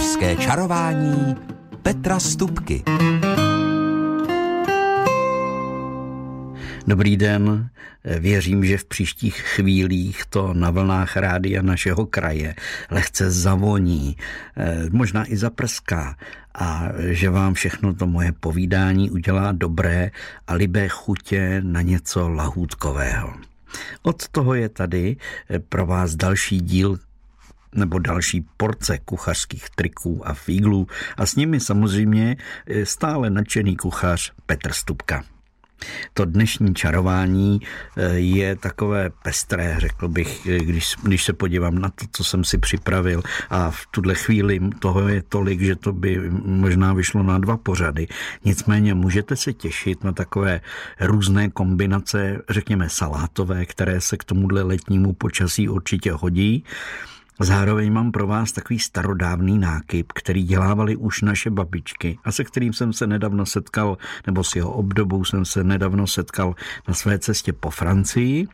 Kuchařské čarování Petra Stupky. Dobrý den, věřím, že v příštích chvílích to na vlnách rádia našeho kraje lehce zavoní, eh, možná i zaprská a že vám všechno to moje povídání udělá dobré a libé chutě na něco lahůdkového. Od toho je tady pro vás další díl nebo další porce kuchařských triků a fíglů a s nimi samozřejmě eh, stále nadšený kuchař Petr Stupka. To dnešní čarování eh, je takové pestré, řekl bych, eh, když, když se podívám na to, co jsem si připravil a v tuhle chvíli toho je tolik, že to by možná vyšlo na dva pořady. Nicméně můžete se těšit na takové různé kombinace, řekněme salátové, které se k tomuhle letnímu počasí určitě hodí. Zároveň mám pro vás takový starodávný nákyp, který dělávali už naše babičky a se kterým jsem se nedávno setkal, nebo s jeho obdobou jsem se nedávno setkal na své cestě po Francii.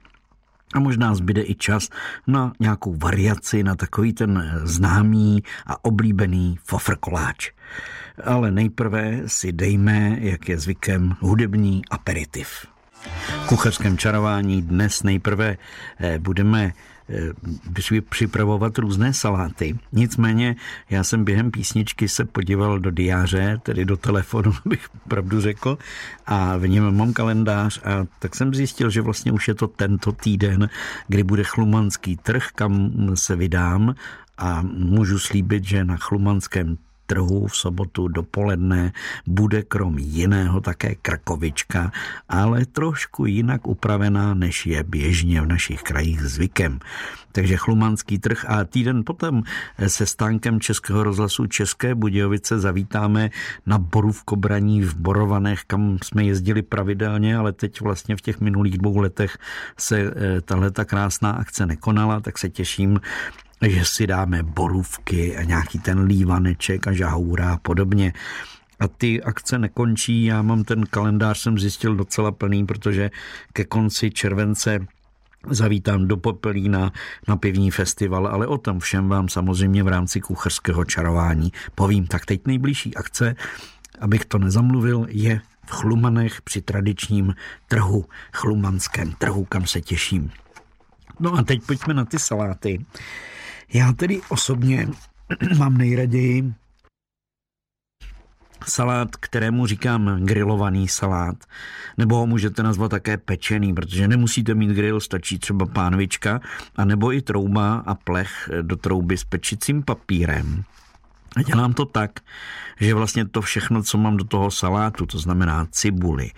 A možná zbyde i čas na nějakou variaci na takový ten známý a oblíbený fofrkoláč. Ale nejprve si dejme, jak je zvykem, hudební aperitiv. V kuchařském čarování dnes nejprve eh, budeme připravovat různé saláty. Nicméně já jsem během písničky se podíval do diáře, tedy do telefonu, abych pravdu řekl, a v něm mám kalendář a tak jsem zjistil, že vlastně už je to tento týden, kdy bude chlumanský trh, kam se vydám a můžu slíbit, že na chlumanském trhu v sobotu dopoledne bude krom jiného také krkovička, ale trošku jinak upravená, než je běžně v našich krajích zvykem. Takže chlumanský trh a týden potom se stánkem Českého rozhlasu České Budějovice zavítáme na Borůvkobraní v Borovanech, kam jsme jezdili pravidelně, ale teď vlastně v těch minulých dvou letech se eh, tahle ta krásná akce nekonala, tak se těším, že si dáme borůvky a nějaký ten lívaneček a žahoura a podobně. A ty akce nekončí, já mám ten kalendář, jsem zjistil docela plný, protože ke konci července zavítám do Popelína na pivní festival, ale o tom všem vám samozřejmě v rámci kuchařského čarování povím. Tak teď nejbližší akce, abych to nezamluvil, je v Chlumanech při tradičním trhu, chlumanském trhu, kam se těším. No a teď pojďme na ty saláty. Já tedy osobně mám nejraději salát, kterému říkám grilovaný salát, nebo ho můžete nazvat také pečený, protože nemusíte mít grill, stačí třeba pánvička, a nebo i trouba a plech do trouby s pečicím papírem. A dělám to tak, že vlastně to všechno, co mám do toho salátu, to znamená cibuli,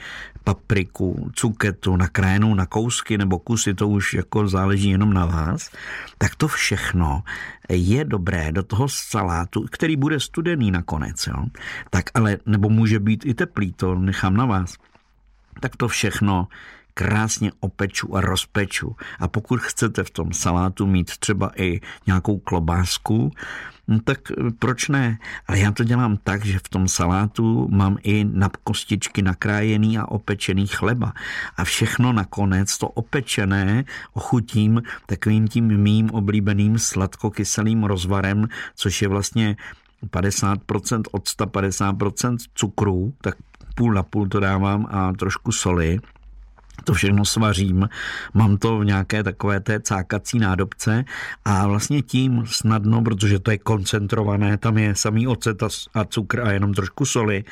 papriku, cuketu, nakrájenou na kousky nebo kusy, to už jako záleží jenom na vás, tak to všechno je dobré do toho salátu, který bude studený nakonec, jo? tak ale, nebo může být i teplý, to nechám na vás, tak to všechno krásně opeču a rozpeču. A pokud chcete v tom salátu mít třeba i nějakou klobásku, no tak proč ne? Ale já to dělám tak, že v tom salátu mám i na kostičky nakrájený a opečený chleba. A všechno nakonec, to opečené, ochutím takovým tím mým oblíbeným sladkokyselým rozvarem, což je vlastně 50% octa, 50% cukru, tak půl na půl to dávám a trošku soli to všechno svařím, mám to v nějaké takové té cákací nádobce a vlastně tím snadno, protože to je koncentrované, tam je samý ocet a cukr a jenom trošku soli,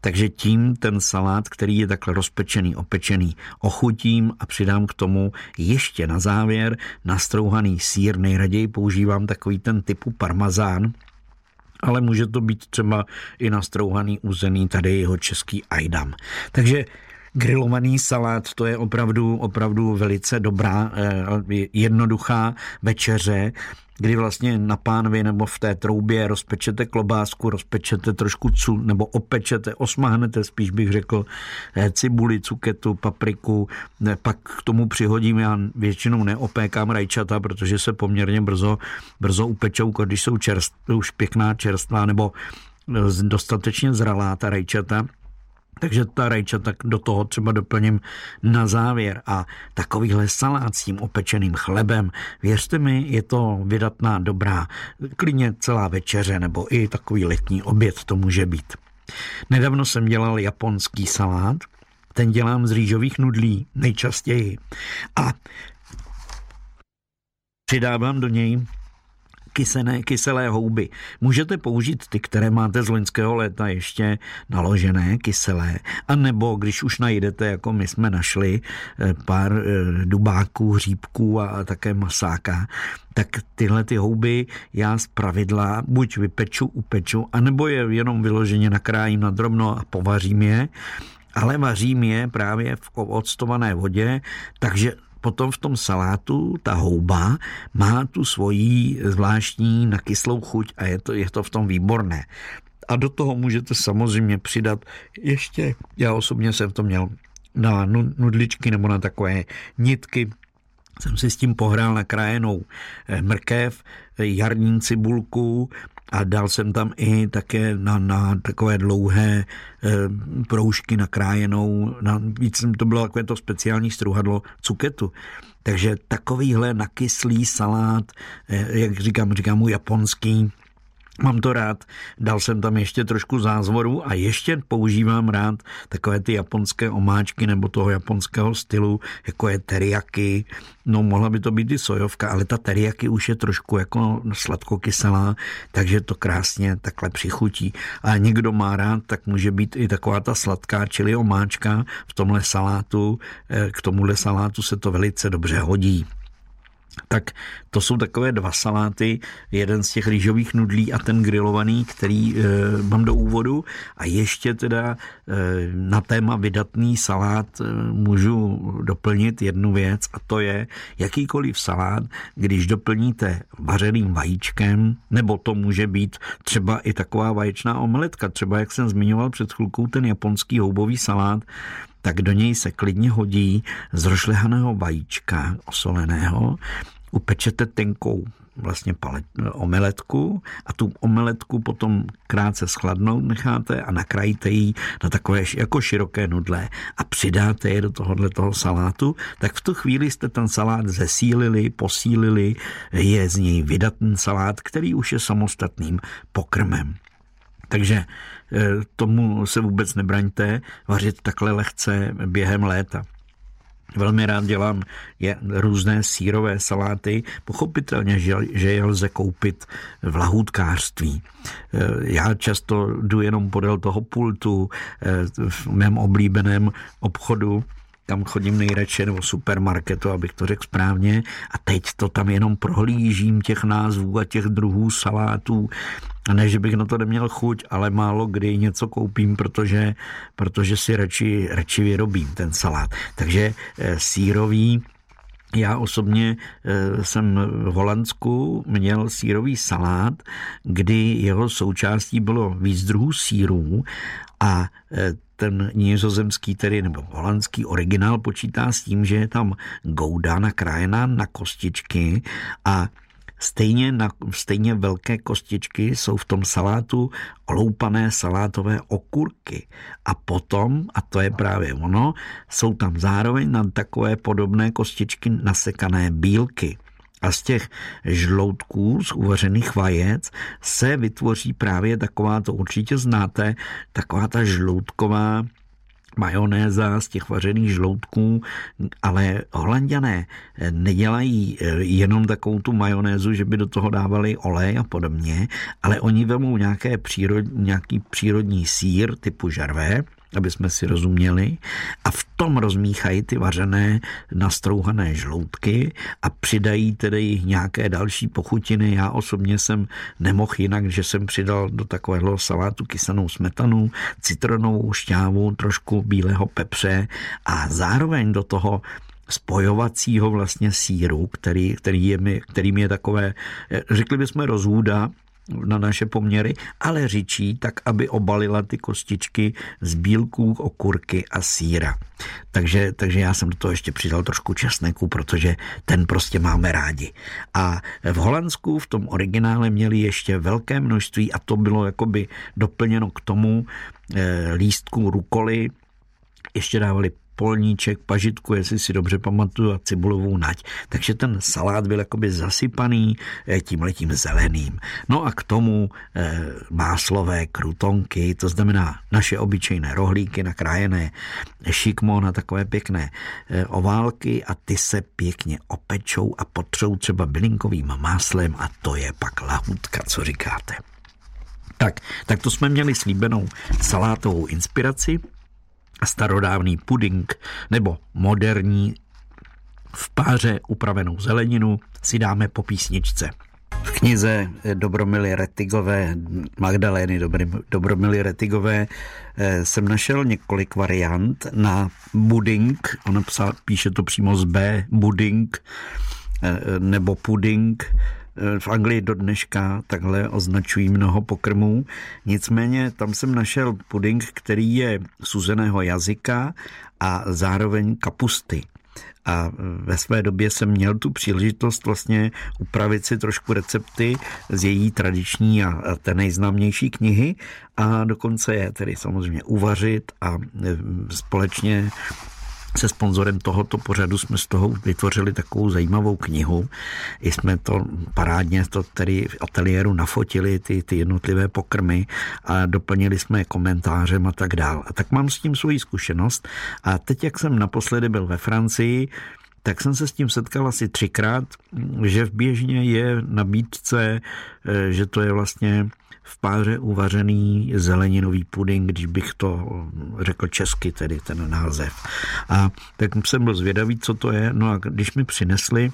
takže tím ten salát, který je takhle rozpečený, opečený, ochutím a přidám k tomu ještě na závěr nastrouhaný sír, nejraději používám takový ten typu parmazán, ale může to být třeba i nastrouhaný uzený tady jeho český ajdam. Takže grilovaný salát, to je opravdu, opravdu velice dobrá, eh, jednoduchá večeře, kdy vlastně na pánvi nebo v té troubě rozpečete klobásku, rozpečete trošku cu, nebo opečete, osmahnete, spíš bych řekl, eh, cibuli, cuketu, papriku, pak k tomu přihodím, já většinou neopékám rajčata, protože se poměrně brzo, brzo upečou, když jsou čerst, už pěkná čerstvá nebo eh, dostatečně zralá ta rajčata, Takže ta rajča tak do toho třeba doplním na závěr a takovýhle salát s tím opečeným chlebem, věřte mi, je to vydatná dobrá, klidně celá večeře nebo i takový letní oběd to může být. Nedávno jsem dělal japonský salát, ten dělám z rýžových nudlí nejčastěji a přidávám do něj kysené, kyselé houby. Můžete použít ty, které máte z loňského léta ještě naložené, kyselé, a nebo když už najdete, jako my jsme našli, eh, pár eh, dubáků, hříbků a také masáka, tak tyhle ty houby já z pravidla buď vypeču, upeču, anebo je jenom vyloženě nakrájím na drobno a povařím je, ale vařím je právě v octované vodě, takže potom v tom salátu ta houba má tu svoji zvláštní nakyslou chuť a je to, je to v tom výborné. A do toho můžete samozřejmě přidat ještě, já osobně jsem to měl na nudličky nebo na takové nitky, jsem si s tím pohrál na krajenou eh, mrkev, jarní cibulku, a dal jsem tam i také na, na takové dlouhé e, proužky nakrájenou, na, víc to bylo takové to speciální struhadlo cuketu. Takže takovýhle nakyslý salát, e, jak říkám, říkám mu japonský, Mám to rád, dal jsem tam ještě trošku zázvoru a ještě používám rád takové ty japonské omáčky nebo toho japonského stylu, jako je teriyaki. No mohla by to být i sojovka, ale ta teriyaki už je trošku jako sladkokyselá, takže to krásně takhle přichutí. A někdo má rád, tak může být i taková ta sladká čili omáčka v tomhle salátu. Eh, k tomuhle salátu se to velice dobře hodí. Tak to jsou takové dva saláty, jeden z těch rýžových nudlí a ten grilovaný, který e, mám do úvodu. A ještě teda e, na téma vydatný salát e, můžu doplnit jednu věc a to je jakýkoliv salát, když doplníte vařeným vajíčkem, nebo to může být třeba i taková vaječná omeletka, třeba jak jsem zmiňoval před chvilkou ten japonský houbový salát, tak do něj se klidně hodí z rošlehaného vajíčka osoleného, upečete tenkou vlastně palet, omeletku a tu omeletku potom krátce schladnout necháte a nakrájíte ji na takové jako široké nudle a přidáte je do tohohle toho salátu, tak v tu chvíli jste ten salát zesílili, posílili, je z něj vydatný salát, který už je samostatným pokrmem. Takže eh, tomu se vůbec nebraňte vařit takhle lehce během léta. Velmi rád dělám je různé sírové saláty, pochopitelně, že, je lze koupit v lahůdkářství. Eh, já často jdu jenom podél toho pultu eh, v mém oblíbeném obchodu tam chodím nejradši, nebo supermarketu, abych to řekl správně, a teď to tam jenom prohlížím těch názvů a těch druhů salátů. A ne, že bych na to neměl chuť, ale málo kdy něco koupím, protože, protože si radši, radši vyrobím ten salát. Takže e, sírový já osobně eh, jsem v Holandsku měl sírový salát, kdy jeho součástí bylo víc druhů sírů a eh, ten nizozemský tedy nebo holandský originál počítá s tím, že je tam gouda nakrájená na kostičky a Stejně, na, stejně velké kostičky jsou v tom salátu oloupané salátové okurky. A potom, a to je právě ono, jsou tam zároveň na takové podobné kostičky nasekané bílky. A z těch žloutků z uvařených vajec se vytvoří právě taková, to určitě znáte, taková ta žloutková majonéza z těch vařených žloutků, ale holanděné nedělají eh, jenom takovou tu majonézu, že by do toho dávali olej a podobně, ale oni vemou nějaké přírod, nějaký přírodní sír typu žarvé, aby jsme si rozuměli, a v tom rozmíchají ty vařené nastrouhané žloutky a přidají tedy nějaké další pochutiny. Já osobně jsem nemohl jinak, že jsem přidal do takového salátu kysanou smetanu, citronovou šťávu, trošku bílého pepře a zároveň do toho spojovacího vlastně síru, který, který je mi, kterým je takové, řekli bychom rozhůda, na naše poměry, ale řičí tak, aby obalila ty kostičky z bílků, okurky a síra. Takže, takže já jsem do toho ještě přidal trošku česneku, protože ten prostě máme rádi. A v Holandsku v tom originále měli ještě velké množství a to bylo jakoby doplněno k tomu eh, lístku rukoly, ještě dávali polníček, pažitku, jestli si dobře pamatuju, a cibulovou nať. Takže ten salát byl jakoby zasypaný eh, tím letím zeleným. No a k tomu e, máslové krutonky, to znamená naše obyčejné rohlíky nakrájené šikmo na takové pěkné e, oválky a ty se pěkně opečou a potřou třeba bylinkovým máslem a to je pak lahutka, co říkáte. Tak, tak to jsme měli slíbenou salátovou inspiraci starodávný puding nebo moderní v páře upravenou zeleninu si dáme po písničce. V knize Dobromily Retigové, Magdalény Dobromily Retigové eh, jsem našel několik variant na buding, ona píše to přímo z B, buding eh, nebo puding, v Anglii do dneška takhle označují mnoho pokrmů. Nicméně tam jsem našel puding, který je suzeného jazyka a zároveň kapusty. A ve své době jsem měl tu příležitost vlastně upravit si trošku recepty z její tradiční a té nejznámější knihy a dokonce je tedy samozřejmě uvařit a společně se sponzorem tohoto pořadu jsme z toho vytvořili takovou zajímavou knihu. I jsme to parádně to tedy v ateliéru nafotili, ty, ty jednotlivé pokrmy a doplnili jsme je komentářem a tak dál. A tak mám s tím svoji zkušenost a teď, jak jsem naposledy byl ve Francii, tak jsem se s tím setkal asi třikrát, že v běžně je nabídce, eh, že to je vlastně v páře uvařený zeleninový puding, když bych to řekl česky, tedy ten název. A tak jsem byl zvědavý, co to je. No a když mi přinesli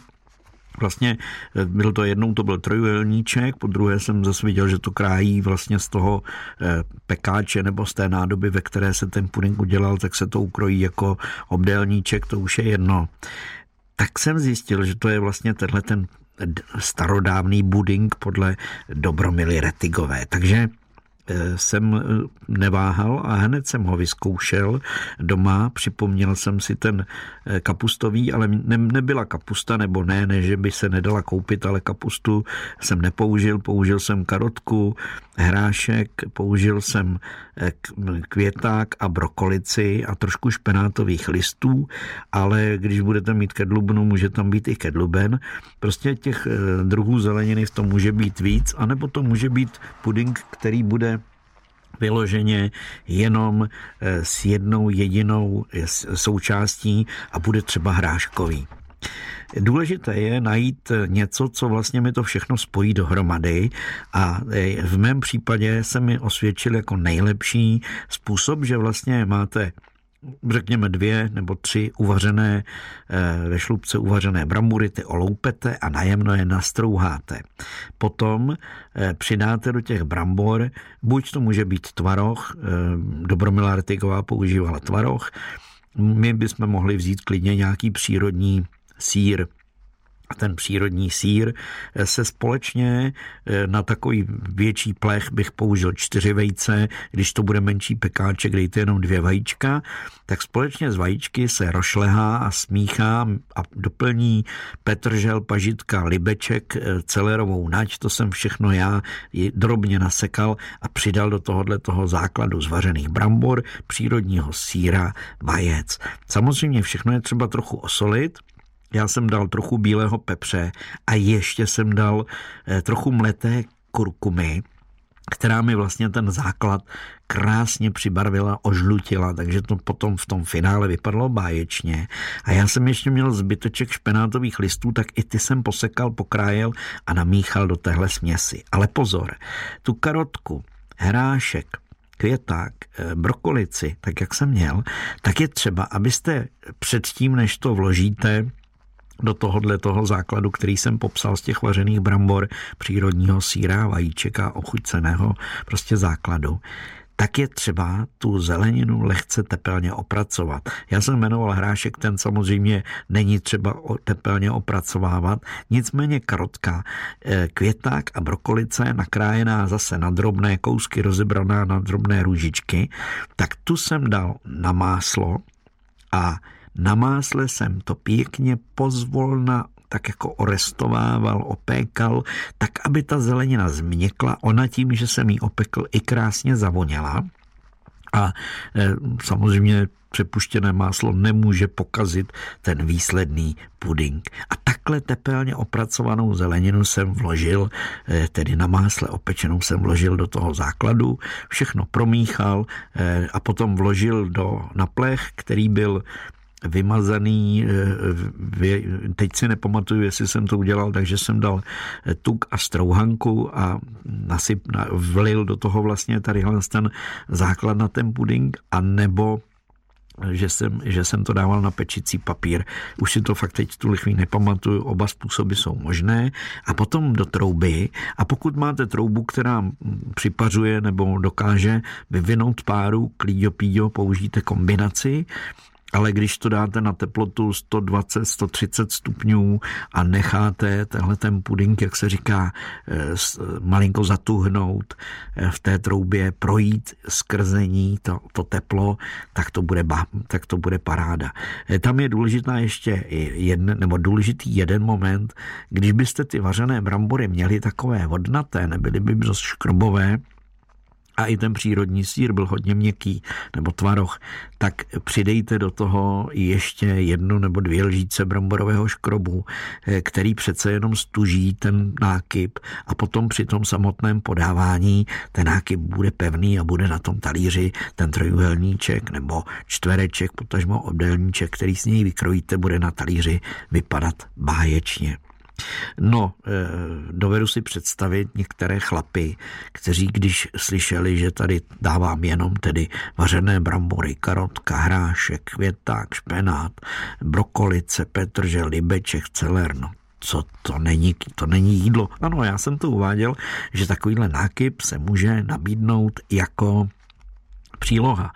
Vlastně eh, byl to jednou, to byl trojuhelníček, po druhé jsem zase viděl, že to krájí vlastně z toho eh, pekáče nebo z té nádoby, ve které se ten puding udělal, tak se to ukrojí jako obdélníček, to už je jedno. Tak jsem zjistil, že to je vlastně tenhle ten starodávný buding podle Dobromily Retigové. Takže jsem eh, neváhal a hned jsem ho vyzkoušel doma. Připomněl jsem si ten eh, kapustový, ale ne, nebyla kapusta, nebo ne, ne, že by se nedala koupit, ale kapustu jsem nepoužil. Použil jsem karotku, hrášek, použil jsem květák a brokolici a trošku špenátových listů, ale když budete mít kedlubnu, může tam být i kedluben. Prostě těch druhů zeleniny v tom může být víc, anebo to může být puding, který bude vyloženě jenom eh, s jednou jedinou eh, součástí a bude třeba hráškový. Důležité je najít něco, co vlastně mi to všechno spojí dohromady a v mém případě se mi osvědčil jako nejlepší způsob, že vlastně máte řekněme dvě nebo tři uvařené, eh, ve šlubce uvařené brambury, ty oloupete a najemno je nastrouháte. Potom eh, přidáte do těch brambor, buď to může být tvaroh, Dobromila Artigová používala tvaroh, my bychom mohli vzít klidně nějaký přírodní sír, a ten přírodní sír se společně eh, na takový větší plech bych použil čtyři vejce, když to bude menší pekáček, dejte jenom dvě vajíčka, tak společně s vajíčky se rošlehá a smíchá a doplní petržel, pažitka, libeček, eh, celerovou nať, to jsem všechno já drobně nasekal a přidal do tohohle toho základu zvařených brambor, přírodního síra, vajec. Samozřejmě všechno je třeba trochu osolit, já jsem dal trochu bílého pepře a ještě jsem dal eh, trochu mleté kurkumy, která mi vlastně ten základ krásně přibarvila, ožlutila, takže to potom v tom finále vypadalo báječně. A já jsem ještě měl zbyteček špenátových listů, tak i ty jsem posekal, pokrájel a namíchal do téhle směsi. Ale pozor, tu karotku, hrášek, květák, eh, brokolici, tak jak jsem měl, tak je třeba, abyste předtím, než to vložíte do tohohle toho základu, který jsem popsal z těch vařených brambor, přírodního síra, vajíček a ochuceného prostě základu, tak je třeba tu zeleninu lehce tepelně opracovat. Já jsem jmenoval hrášek, ten samozřejmě není třeba tepelně opracovávat, nicméně karotka, eh, květák a brokolice nakrájená zase na drobné kousky, rozebraná na drobné růžičky, tak tu jsem dal na máslo a na másle jsem to pěkně pozvolna tak jako orestovával, opékal, tak aby ta zelenina změkla. Ona tím, že jsem ji opekl, i krásně zavoněla. A e, samozřejmě přepuštěné máslo nemůže pokazit ten výsledný puding. A takhle tepelně opracovanou zeleninu jsem vložil, e, tedy na másle opečenou jsem vložil do toho základu, všechno promíchal e, a potom vložil do na plech, který byl vymazaný, eh, teď si nepamatuju, jestli jsem to udělal, takže jsem dal eh, tuk a strouhanku a nasyp, vlil do toho vlastně tady ten základ na ten puding, a nebo že jsem, že jsem to dával na pečicí papír. Už si to fakt teď tu lichví nepamatuju, oba způsoby jsou možné. A potom do trouby. A pokud máte troubu, která připařuje nebo dokáže vyvinout páru, klíďo píďo, použijte kombinaci ale když to dáte na teplotu 120, 130 stupňů a necháte tenhle ten puding, jak se říká, eh, malinko zatuhnout eh, v té troubě, projít skrzení to, to teplo, tak to, bude, tak to bude paráda. Eh, tam je důležitá ještě jeden, nebo důležitý jeden moment, když byste ty vařené brambory měli takové vodnaté, nebyly by škrobové, a i ten přírodní sír byl hodně měkký, nebo tvaroh, tak přidejte do toho ještě jednu nebo dvě lžíce bramborového škrobu, eh, který přece jenom stuží ten nákyp a potom při tom samotném podávání ten nákyp bude pevný a bude na tom talíři ten trojuhelníček nebo čtvereček, potažmo obdelníček, který s něj vykrojíte, bude na talíři vypadat báječně. No, eh, dovedu si představit některé chlapy, kteří když slyšeli, že tady dávám jenom tedy vařené brambory, karotka, hrášek, květák, špenát, brokolice, petržel, libeček, celer, no co to není, to není jídlo. Ano, já jsem to uváděl, že takovýhle nákyp se může nabídnout jako příloha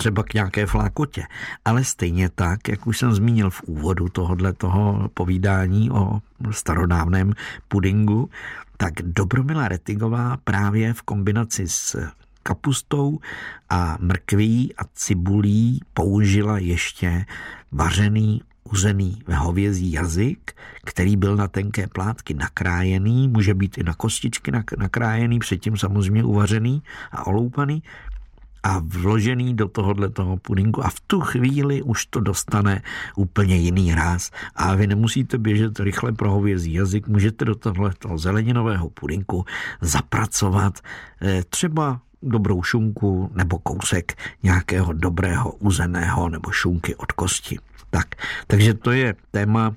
třeba k nějaké flákotě. Ale stejně tak, jak už jsem zmínil v úvodu tohohle toho povídání o starodávném pudingu, tak Dobromila Retigová právě v kombinaci s kapustou a mrkví a cibulí použila ještě vařený uzený hovězí jazyk, který byl na tenké plátky nakrájený, může být i na kostičky nakrájený, předtím samozřejmě uvařený a oloupaný a vložený do tohohle toho pudinku. A v tu chvíli už to dostane úplně jiný ráz. A vy nemusíte běžet rychle pro hovězí jazyk, můžete do tohle toho zeleninového pudinku zapracovat eh, třeba dobrou šunku nebo kousek nějakého dobrého uzeného nebo šunky od kosti. Tak, takže to je téma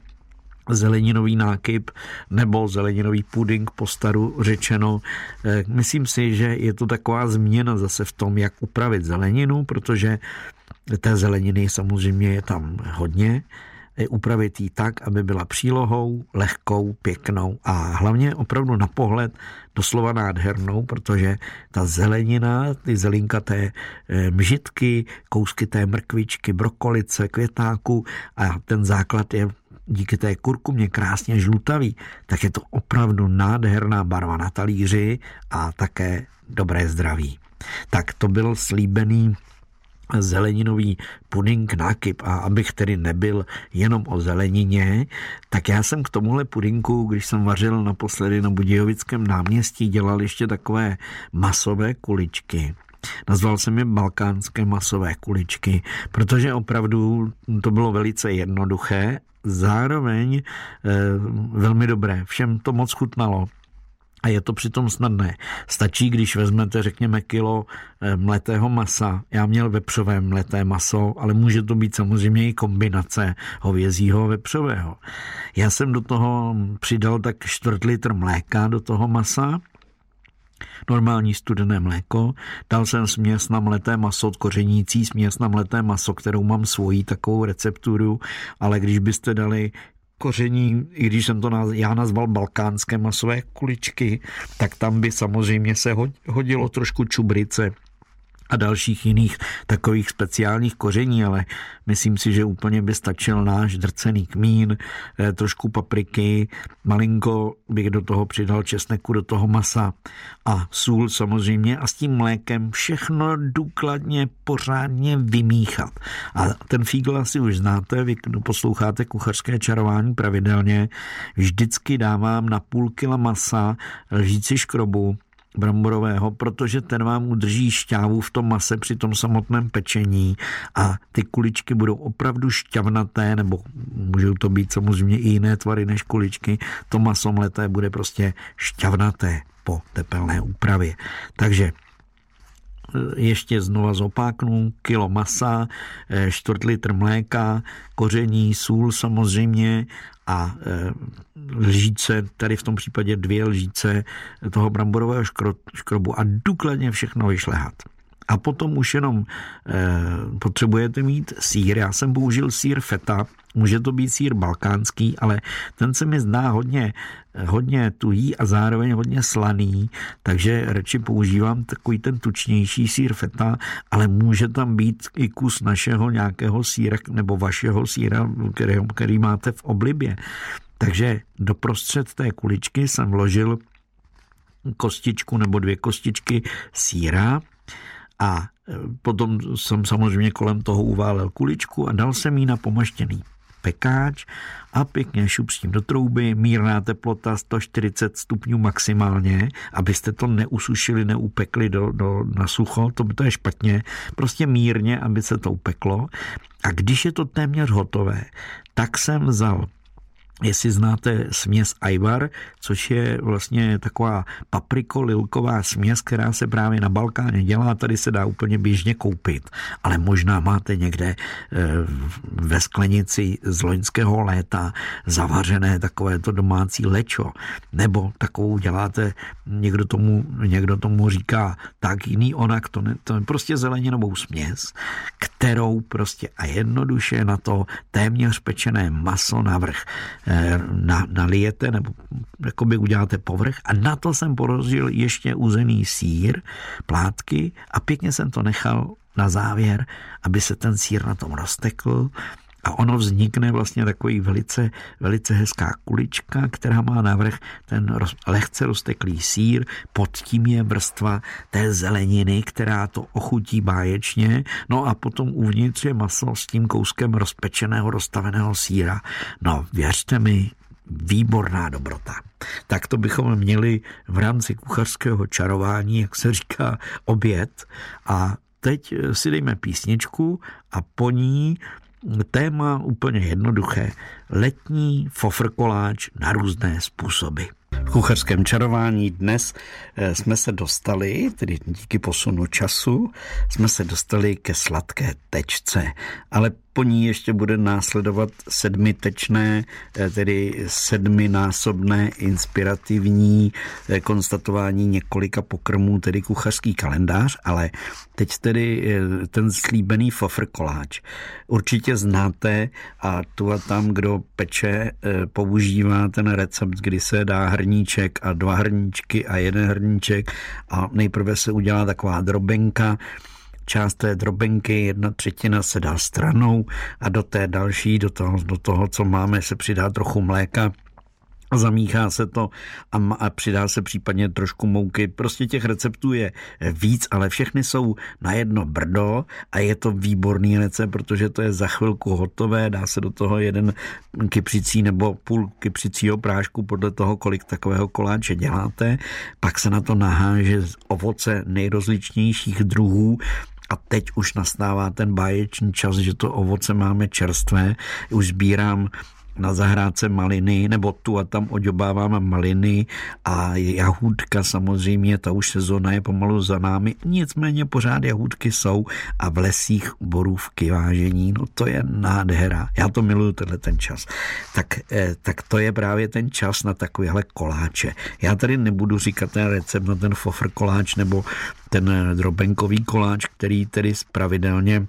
zeleninový nákyp nebo zeleninový puding po staru řečeno. Eh, myslím si, že je to taková změna zase v tom, jak upravit zeleninu, protože té zeleniny samozřejmě je tam hodně, upravit ji tak, aby byla přílohou, lehkou, pěknou a hlavně opravdu na pohled doslova nádhernou, protože ta zelenina, ty zelinkaté eh, mžitky, kousky té mrkvičky, brokolice, květáku a ten základ je díky té kurkumě krásně žlutavý, tak je to opravdu nádherná barva na talíři a také dobré zdraví. Tak to byl slíbený zeleninový puding nákyp a abych tedy nebyl jenom o zelenině, tak já jsem k tomuhle pudinku, když jsem vařil naposledy na Budějovickém náměstí, dělal ještě takové masové kuličky. Nazval jsem je balkánské masové kuličky, protože opravdu to bylo velice jednoduché zároveň eh, velmi dobré. Všem to moc chutnalo. A je to přitom snadné. Stačí, když vezmete, řekněme, kilo eh, mletého masa. Já měl vepřové mleté maso, ale může to být samozřejmě i kombinace hovězího vepřového. Já jsem do toho přidal tak čtvrt litr mléka do toho masa, normální studené mléko, dal jsem směs na mleté maso, kořenící směs na mleté maso, kterou mám svoji takovou recepturu, ale když byste dali koření, i když jsem to já nazval balkánské masové kuličky, tak tam by samozřejmě se hodilo trošku čubrice a dalších jiných takových speciálních koření, ale myslím si, že úplně by stačil náš drcený kmín, eh, trošku papriky, malinko bych do toho přidal česneku, do toho masa a sůl samozřejmě a s tím mlékem všechno důkladně, pořádně vymíchat. A ten fígl asi už znáte, vy posloucháte kuchařské čarování pravidelně, vždycky dávám na půl kila masa lžíci škrobu, bramborového, protože ten vám udrží šťávu v tom mase při tom samotném pečení a ty kuličky budou opravdu šťavnaté, nebo můžou to být samozřejmě i jiné tvary než kuličky, to maso mleté bude prostě šťavnaté po tepelné úpravě. Takže ještě znova zopáknu, kilo masa, eh, čtvrt litr mléka, koření, sůl samozřejmě a eh, lžíce, tady v tom případě dvě lžíce toho bramborového škrobu a důkladně všechno vyšlehat. A potom už jenom eh, potřebujete mít sír. Já jsem použil sír feta, může to být sír balkánský, ale ten se mi zdá hodně, hodně tuhý a zároveň hodně slaný, takže radši používám takový ten tučnější sír feta, ale může tam být i kus našeho nějakého síra nebo vašeho síra, který, který máte v oblibě. Takže doprostřed té kuličky jsem vložil kostičku nebo dvě kostičky síra, a potom jsem samozřejmě kolem toho uválel kuličku a dal jsem jí na pomaštěný pekáč a pěkně šup s tím do trouby, mírná teplota 140 stupňů maximálně, abyste to neusušili, neupekli do, do, na sucho, to by to je špatně, prostě mírně, aby se to upeklo. A když je to téměř hotové, tak jsem vzal Jestli znáte směs Ajvar, což je vlastně taková papriko-lilková směs, která se právě na Balkáně dělá, tady se dá úplně běžně koupit, ale možná máte někde eh, ve sklenici z loňského léta zavařené takové to domácí lečo, nebo takovou děláte, někdo tomu, někdo tomu říká tak jiný onak, to, ne, to je prostě zeleninovou směs, kterou prostě a jednoduše na to téměř pečené maso navrch Eh, na, nalijete nebo jakoby uděláte povrch a na to jsem porozil ještě uzený sír, plátky a pěkně jsem to nechal na závěr, aby se ten sír na tom roztekl a ono vznikne vlastně takový velice, velice hezká kulička, která má navrh ten roz, lehce rozteklý sír, pod tím je vrstva té zeleniny, která to ochutí báječně, no a potom uvnitř je maso s tím kouskem rozpečeného, rozstaveného síra. No, věřte mi, výborná dobrota. Tak to bychom měli v rámci kuchařského čarování, jak se říká, oběd. A teď si dejme písničku a po ní Téma úplně jednoduché. Letní fofrkoláč na různé způsoby. V kuchařském čarování dnes eh, jsme se dostali, tedy díky posunu času, jsme se dostali ke sladké tečce, ale po ní ještě bude následovat sedmitečné, eh, tedy sedminásobné inspirativní eh, konstatování několika pokrmů, tedy kuchařský kalendář, ale teď tedy eh, ten slíbený fofr koláč. Určitě znáte a tu a tam, kdo peče, používá ten recept, kdy se dá hrníček a dva hrníčky a jeden hrníček a nejprve se udělá taková drobenka, část té drobenky, jedna třetina se dá stranou a do té další, do toho, do toho co máme, se přidá trochu mléka zamíchá se to a, a přidá se případně trošku mouky. Prostě těch receptů je víc, ale všechny jsou na jedno brdo a je to výborný recept, protože to je za chvilku hotové, dá se do toho jeden kypřicí nebo půl kypřicího prášku podle toho, kolik takového koláče děláte. Pak se na to naháže ovoce nejrozličnějších druhů, a teď už nastává ten báječný čas, že to ovoce máme čerstvé. Už sbírám na zahrádce maliny, nebo tu a tam oďobáváme maliny a jahůdka samozřejmě, ta už sezóna je pomalu za námi, nicméně pořád jahůdky jsou a v lesích borůvky vážení, no to je nádhera. Já to miluju tenhle ten čas. Tak, eh, tak to je právě ten čas na takovéhle koláče. Já tady nebudu říkat ten recept na ten fofr koláč nebo ten drobenkový koláč, který tedy pravidelně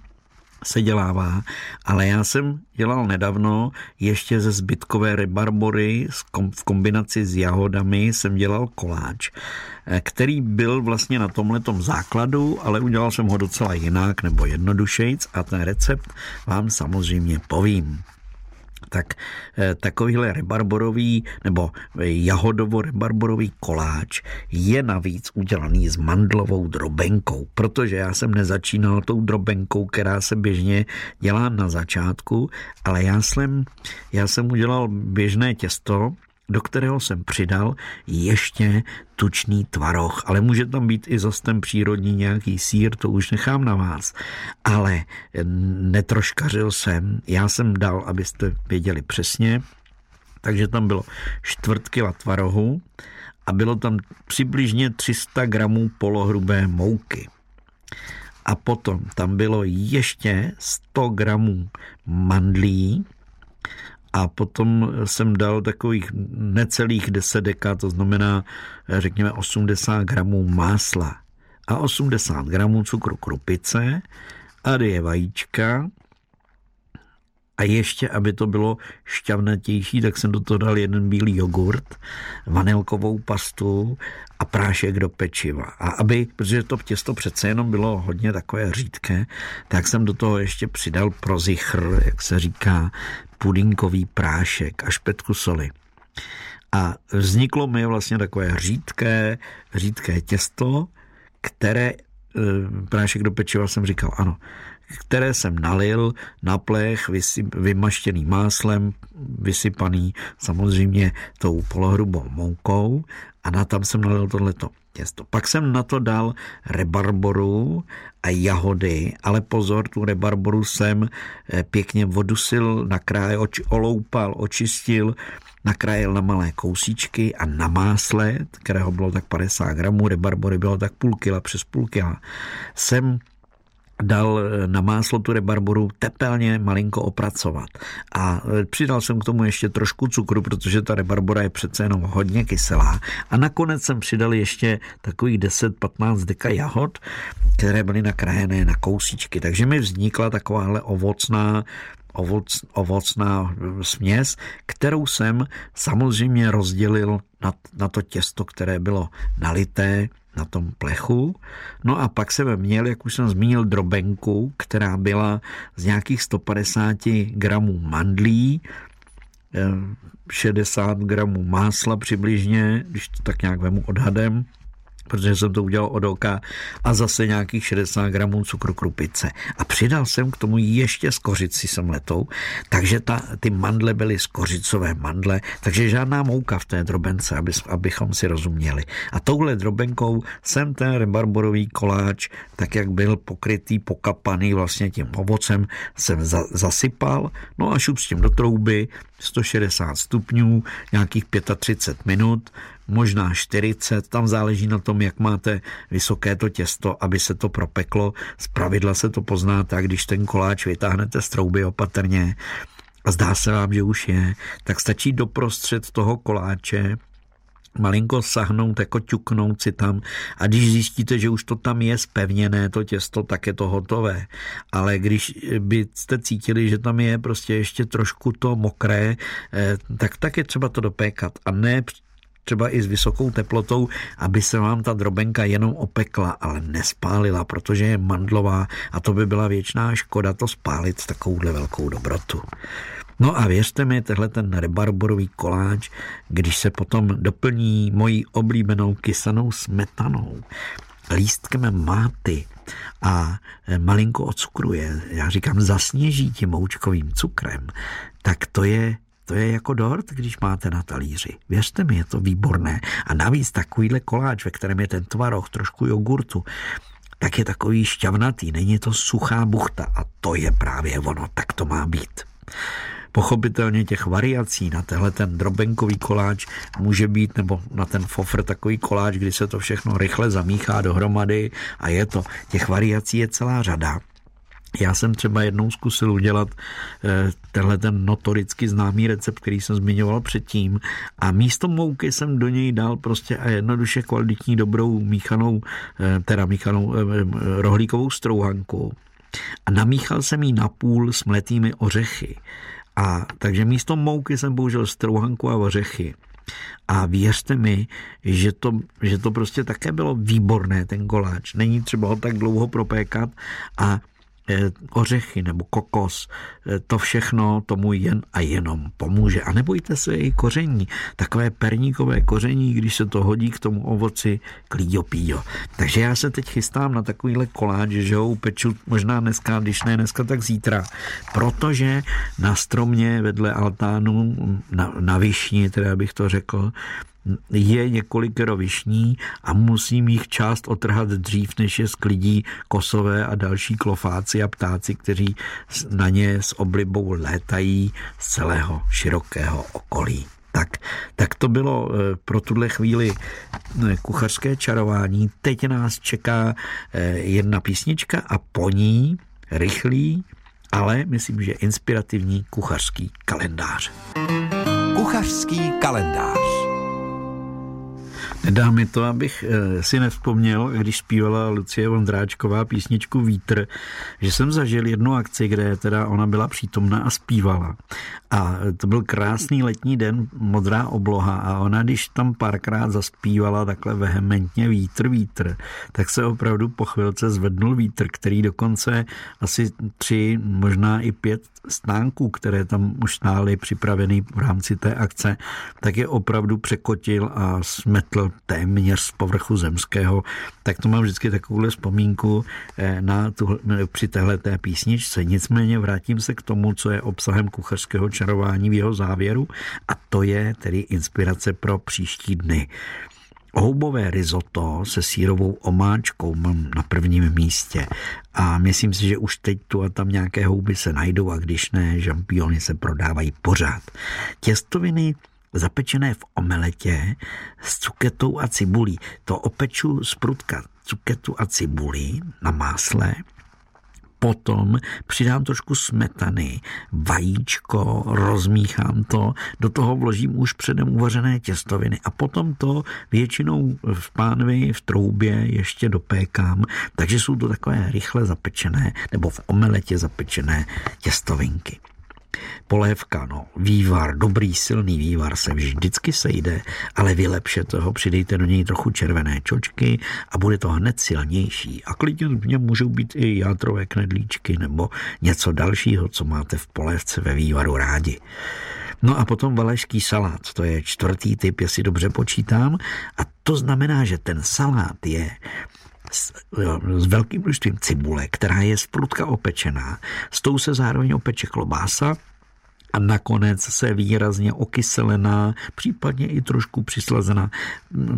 se dělává, ale já jsem dělal nedávno ještě ze zbytkové rebarbory v kombinaci s jahodami jsem dělal koláč, eh, který byl vlastně na tomhletom základu, ale udělal jsem ho docela jinak nebo jednodušejc a ten recept vám samozřejmě povím tak eh, takovýhle rebarborový nebo jahodovo-rebarborový koláč je navíc udělaný s mandlovou drobenkou, protože já jsem nezačínal tou drobenkou, která se běžně dělá na začátku, ale já jsem, já jsem udělal běžné těsto, do kterého jsem přidal ještě tučný tvaroh, ale může tam být i zase ten přírodní nějaký sír, to už nechám na vás. Ale netroškařil jsem, já jsem dal, abyste věděli přesně, takže tam bylo čtvrt kila tvarohu a bylo tam přibližně 300 gramů polohrubé mouky. A potom tam bylo ještě 100 gramů mandlí, a potom jsem dal takových necelých 10 deka, to znamená řekněme 80 gramů másla a 80 gramů cukru krupice a dvě vajíčka a ještě, aby to bylo šťavnatější, tak jsem do toho dal jeden bílý jogurt, vanilkovou pastu a prášek do pečiva. A aby, protože to těsto přece jenom bylo hodně takové řídké, tak jsem do toho ještě přidal prozichr, jak se říká, pudinkový prášek a špetku soli. A vzniklo mi vlastně takové řídké, řídké těsto, které e, prášek do pečiva jsem říkal, ano, které jsem nalil na plech, vymaštěný máslem, vysypaný samozřejmě tou polohrubou moukou a na tam jsem nalil tohleto těsto. Pak jsem na to dal rebarboru a jahody, ale pozor, tu rebarboru jsem eh, pěkně vodusil, nakrájel, oči, oloupal, očistil, nakrájel na malé kousíčky a na másle, kterého bylo tak 50 gramů, rebarbory bylo tak půl kila, přes půl kila, jsem dal eh, na máslo tu rebarboru tepelně malinko opracovat. A eh, přidal jsem k tomu ještě trošku cukru, protože ta rebarbora je přece jenom hodně kyselá. A nakonec jsem přidal ještě takových 10-15 deka jahod, které byly nakrájené na kousíčky. Takže mi vznikla takováhle ovocná ovoc, ovocná směs, kterou jsem samozřejmě rozdělil na, na to těsto, které bylo nalité na tom plechu. No a pak jsem měl, jak už jsem zmínil, drobenku, která byla z nějakých 150 gramů mandlí, 60 eh, gramů másla přibližně, když to tak nějak vemu odhadem, protože jsem to udělal od oka a zase nějakých 60 gramů cukru krupice. A přidal jsem k tomu ještě skořici semletou, takže ta, ty mandle byly skořicové mandle, takže žádná mouka v té drobence, aby, abychom si rozuměli. A touhle drobenkou jsem ten rebarborový koláč, tak jak byl pokrytý, pokapaný vlastně tím ovocem, jsem za, zasypal, no a šup s tím do trouby, 160 stupňů, nějakých 35 minut, možná 40, tam záleží na tom, jak máte vysoké to těsto, aby se to propeklo. Z pravidla se to pozná tak, když ten koláč vytáhnete z trouby opatrně a zdá se vám, že už je, tak stačí doprostřed toho koláče malinko sahnout, jako ťuknout si tam a když zjistíte, že už to tam je spevněné, to těsto, tak je to hotové. Ale když byste cítili, že tam je prostě ještě trošku to mokré, eh, tak tak je třeba to dopékat a ne třeba i s vysokou teplotou, aby se vám ta drobenka jenom opekla, ale nespálila, protože je mandlová a to by byla věčná škoda to spálit takovouhle velkou dobrotu. No a věřte mi, tehle ten rebarborový koláč, když se potom doplní mojí oblíbenou kysanou smetanou, lístkem máty a malinko odcukruje, já říkám zasněží tím moučkovým cukrem, tak to je to je jako dort, když máte na talíři. Věřte mi, je to výborné. A navíc takovýhle koláč, ve kterém je ten tvaroh, trošku jogurtu, tak je takový šťavnatý, není to suchá buchta a to je právě ono, tak to má být. Pochopitelně těch variací na tenhle ten drobenkový koláč může být, nebo na ten fofr takový koláč, kdy se to všechno rychle zamíchá dohromady a je to. Těch variací je celá řada. Já jsem třeba jednou zkusil udělat eh, tenhle ten notoricky známý recept, který jsem zmiňoval předtím a místo mouky jsem do něj dal prostě a jednoduše kvalitní dobrou míchanou, eh, teda míchanou eh, rohlíkovou strouhanku a namíchal jsem ji na půl s mletými ořechy. A takže místo mouky jsem použil strouhanku a ořechy. A věřte mi, že to, že to prostě také bylo výborné, ten koláč. Není třeba ho tak dlouho propékat a ořechy nebo kokos, eh, to všechno tomu jen a jenom pomůže. A nebojte se i koření, takové perníkové koření, když se to hodí k tomu ovoci klíďopíjo. Takže já se teď chystám na takovýhle koláč, že ho upeču možná dneska, když ne dneska, tak zítra. Protože na stromě vedle altánu, na, na višni, teda bych to řekl, je několikero višní a musím jich část otrhat dřív, než je sklidí kosové a další klofáci a ptáci, kteří na ně s oblibou létají z celého širokého okolí. Tak, tak to bylo eh, pro tuhle chvíli eh, kuchařské čarování. Teď nás čeká eh, jedna písnička a po ní rychlý, ale myslím, že inspirativní kuchařský kalendář. Kuchařský kalendář. Nedá mi to, abych eh, si nevzpomněl, když zpívala Lucie Vondráčková písničku Vítr, že jsem zažil jednu akci, kde teda ona byla přítomná a zpívala. A to byl krásný letní den, modrá obloha a ona, když tam párkrát zaspívala takhle vehementně vítr, vítr, tak se opravdu po chvilce zvednul vítr, který dokonce asi tři, možná i pět stánků, které tam už stály připravený v rámci té akce, tak je opravdu překotil a smetl téměř z povrchu zemského, tak to mám vždycky takovouhle vzpomínku eh, na tu, při téhle té písničce. Nicméně vrátím se k tomu, co je obsahem kuchařského čarování v jeho závěru a to je tedy inspirace pro příští dny. Houbové risotto se sírovou omáčkou mám na prvním místě a myslím si, že už teď tu a tam nějaké houby se najdou a když ne, žampiony se prodávají pořád. Těstoviny zapečené v omeletě s cuketou a cibulí. To opeču z prudka cuketu a cibuli na másle, potom přidám trošku smetany, vajíčko, rozmíchám to, do toho vložím už předem uvařené těstoviny a potom to většinou v pánvi v troubě ještě dopékám, takže jsou to takové rychle zapečené nebo v omeletě zapečené těstovinky. Polévka, no, vývar, dobrý silný vývar se vždycky sejde, ale vylepšete ho, přidejte do něj trochu červené čočky a bude to hned silnější. A klidně v něm můžou být i játrové knedlíčky nebo něco dalšího, co máte v polévce ve vývaru rádi. No a potom valašský salát, to je čtvrtý typ, jestli dobře počítám. A to znamená, že ten salát je s, s velkým množstvím cibule, která je z prutka opečená. S tou se zároveň opeče klobása, a nakonec se výrazně okyselená, případně i trošku přislazená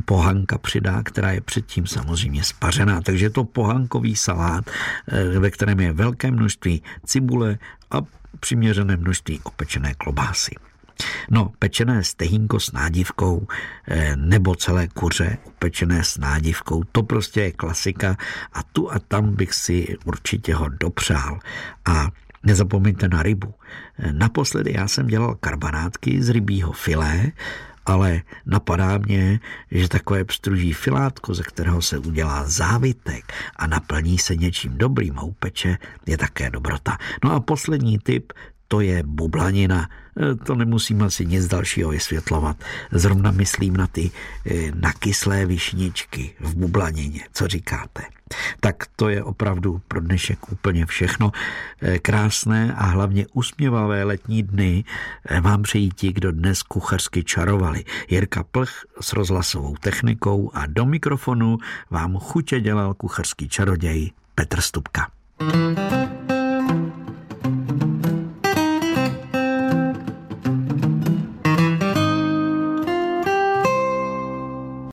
pohanka přidá, která je předtím samozřejmě spařená. Takže to pohankový salát, eh, ve kterém je velké množství cibule a přiměřené množství opečené klobásy. No, pečené stehínko s nádivkou eh, nebo celé kuře upečené s nádivkou, to prostě je klasika a tu a tam bych si určitě ho dopřál. A nezapomeňte na rybu. Eh, naposledy já jsem dělal karbanátky z rybího filé, ale napadá mě, že takové pstruží filátko, ze kterého se udělá závitek a naplní se něčím dobrým a upeče, je také dobrota. No a poslední tip, to je bublanina. E, to nemusím asi nic dalšího vysvětlovat. Zrovna myslím na ty e, nakyslé višničky v bublanině. Co říkáte? Tak to je opravdu pro dnešek úplně všechno. E, krásné a hlavně usměvavé letní dny vám přejí ti, kdo dnes kuchařsky čarovali. Jirka Plch s rozhlasovou technikou a do mikrofonu vám chutě dělal kuchařský čaroděj Petr Stupka. thank you